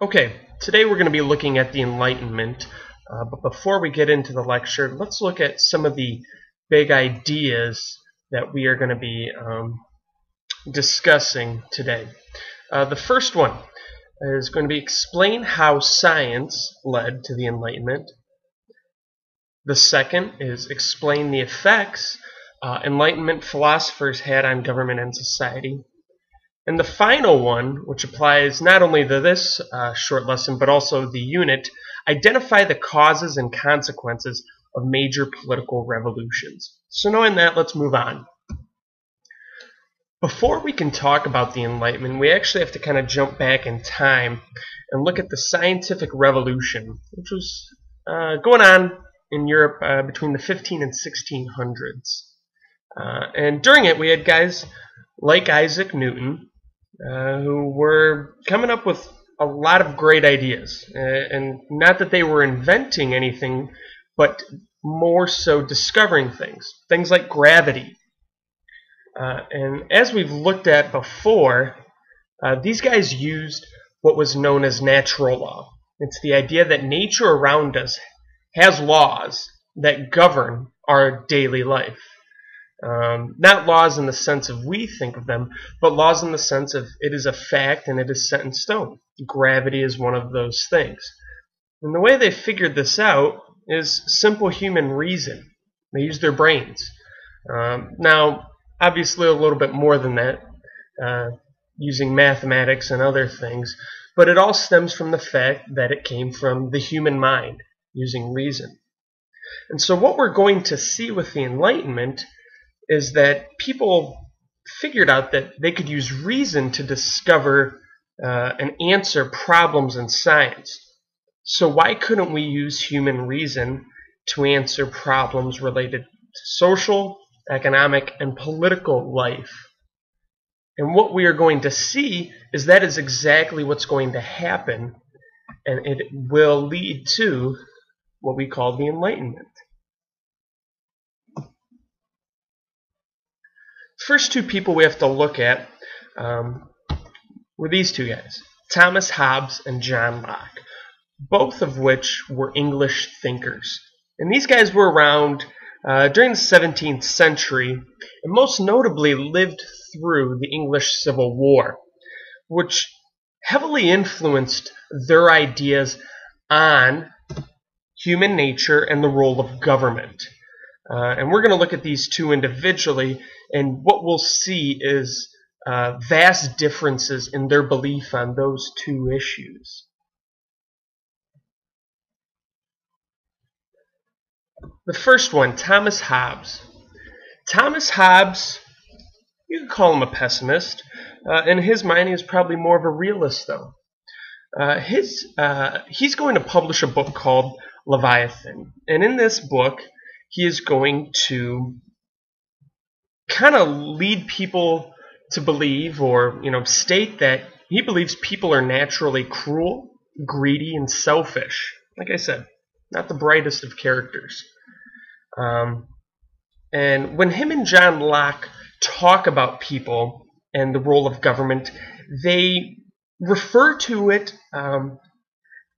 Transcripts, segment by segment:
Okay, today we're going to be looking at the Enlightenment, uh, but before we get into the lecture, let's look at some of the big ideas that we are going to be um, discussing today. Uh, the first one is going to be explain how science led to the Enlightenment. The second is explain the effects uh, Enlightenment philosophers had on government and society. And the final one, which applies not only to this uh, short lesson but also the unit, identify the causes and consequences of major political revolutions. So knowing that, let's move on. Before we can talk about the Enlightenment, we actually have to kind of jump back in time and look at the scientific revolution, which was uh, going on in Europe uh, between the 15 and 1600s. Uh, and during it, we had guys like Isaac Newton, uh, who were coming up with a lot of great ideas. Uh, and not that they were inventing anything, but more so discovering things. Things like gravity. Uh, and as we've looked at before, uh, these guys used what was known as natural law. It's the idea that nature around us has laws that govern our daily life. Um, not laws in the sense of we think of them, but laws in the sense of it is a fact and it is set in stone. Gravity is one of those things. And the way they figured this out is simple human reason. They use their brains. Um, now, obviously, a little bit more than that, uh, using mathematics and other things, but it all stems from the fact that it came from the human mind, using reason. And so, what we're going to see with the Enlightenment is that people figured out that they could use reason to discover uh, and answer problems in science. So why couldn't we use human reason to answer problems related to social, economic, and political life? And what we are going to see is that is exactly what's going to happen, and it will lead to what we call the Enlightenment. First two people we have to look at um, were these two guys, Thomas Hobbes and John Locke, both of which were English thinkers. And these guys were around uh, during the 17th century and most notably lived through the English Civil War, which heavily influenced their ideas on human nature and the role of government. Uh, and we're going to look at these two individually, and what we'll see is uh, vast differences in their belief on those two issues. The first one, Thomas Hobbes. Thomas Hobbes, you could call him a pessimist. Uh, in his mind, he was probably more of a realist, though. Uh, his, uh, he's going to publish a book called Leviathan. And in this book, he is going to kind of lead people to believe or you know state that he believes people are naturally cruel, greedy, and selfish. Like I said, not the brightest of characters. Um, and when him and John Locke talk about people and the role of government, they refer to it um,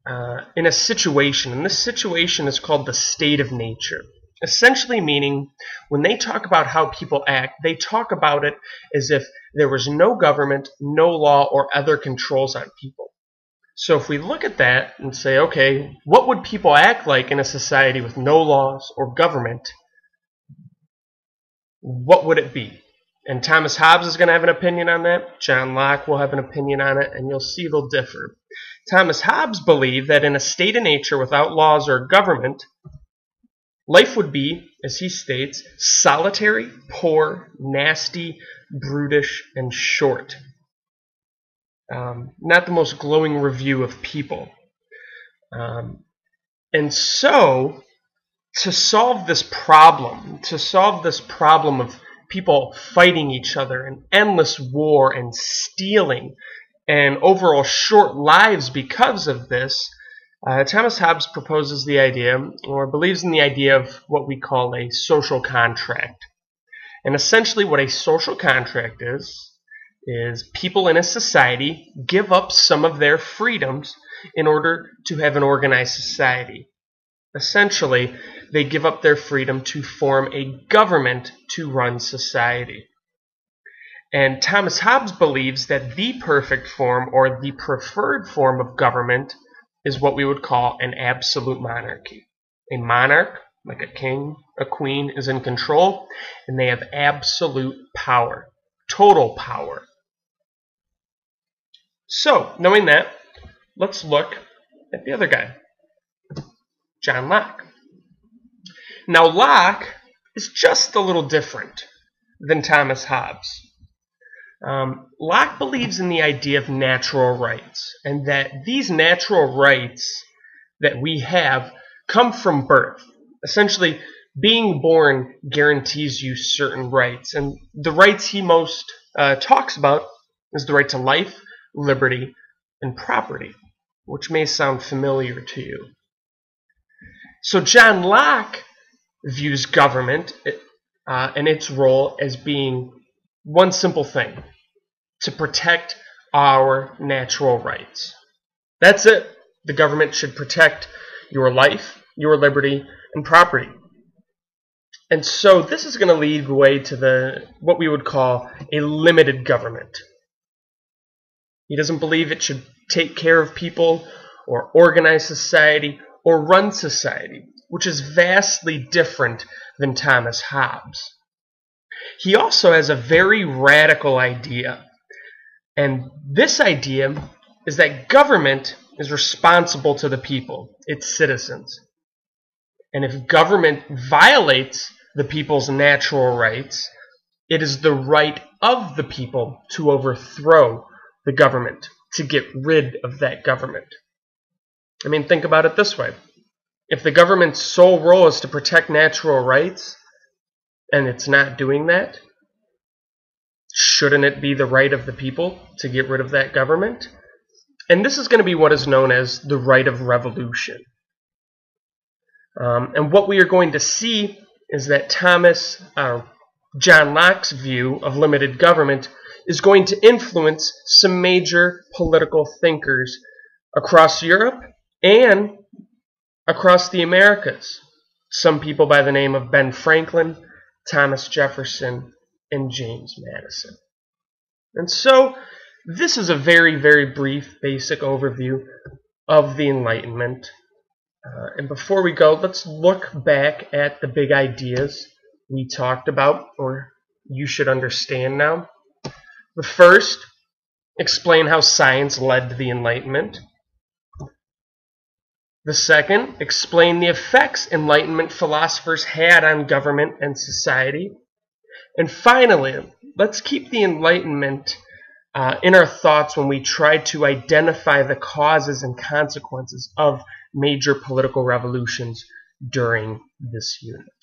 uh, in a situation, and this situation is called the state of nature essentially meaning when they talk about how people act, they talk about it as if there was no government, no law, or other controls on people. So if we look at that and say, okay, what would people act like in a society with no laws or government? What would it be? And Thomas Hobbes is going to have an opinion on that. John Locke will have an opinion on it, and you'll see they'll differ. Thomas Hobbes believed that in a state of nature without laws or government, Life would be, as he states, solitary, poor, nasty, brutish, and short. Um, not the most glowing review of people. Um, and so, to solve this problem, to solve this problem of people fighting each other and endless war and stealing and overall short lives because of this, uh, Thomas Hobbes proposes the idea, or believes in the idea of what we call a social contract. And essentially, what a social contract is, is people in a society give up some of their freedoms in order to have an organized society. Essentially, they give up their freedom to form a government to run society. And Thomas Hobbes believes that the perfect form or the preferred form of government is what we would call an absolute monarchy. A monarch, like a king, a queen, is in control, and they have absolute power, total power. So, knowing that, let's look at the other guy, John Locke. Now, Locke is just a little different than Thomas Hobbes. Um, Locke believes in the idea of natural rights, and that these natural rights that we have come from birth. Essentially, being born guarantees you certain rights, and the rights he most uh, talks about is the right to life, liberty, and property, which may sound familiar to you. So John Locke views government uh, and its role as being one simple thing to protect our natural rights. That's it. The government should protect your life, your liberty, and property. And so this is going to lead the way to the what we would call a limited government. He doesn't believe it should take care of people or organize society or run society, which is vastly different than Thomas Hobbes. He also has a very radical idea. And this idea is that government is responsible to the people, its citizens. And if government violates the people's natural rights, it is the right of the people to overthrow the government, to get rid of that government. I mean, think about it this way. If the government's sole role is to protect natural rights, and it's not doing that, shouldn't it be the right of the people to get rid of that government? And this is going to be what is known as the right of revolution. Um, and what we are going to see is that Thomas, uh, John Locke's view of limited government is going to influence some major political thinkers across Europe and across the Americas. Some people by the name of Ben Franklin, Thomas Jefferson, and James Madison. And so, this is a very, very brief, basic overview of the Enlightenment. Uh, and before we go, let's look back at the big ideas we talked about, or you should understand now. The first, explain how science led to the Enlightenment. The second, explain the effects Enlightenment philosophers had on government and society. And finally, let's keep the Enlightenment uh, in our thoughts when we try to identify the causes and consequences of major political revolutions during this unit.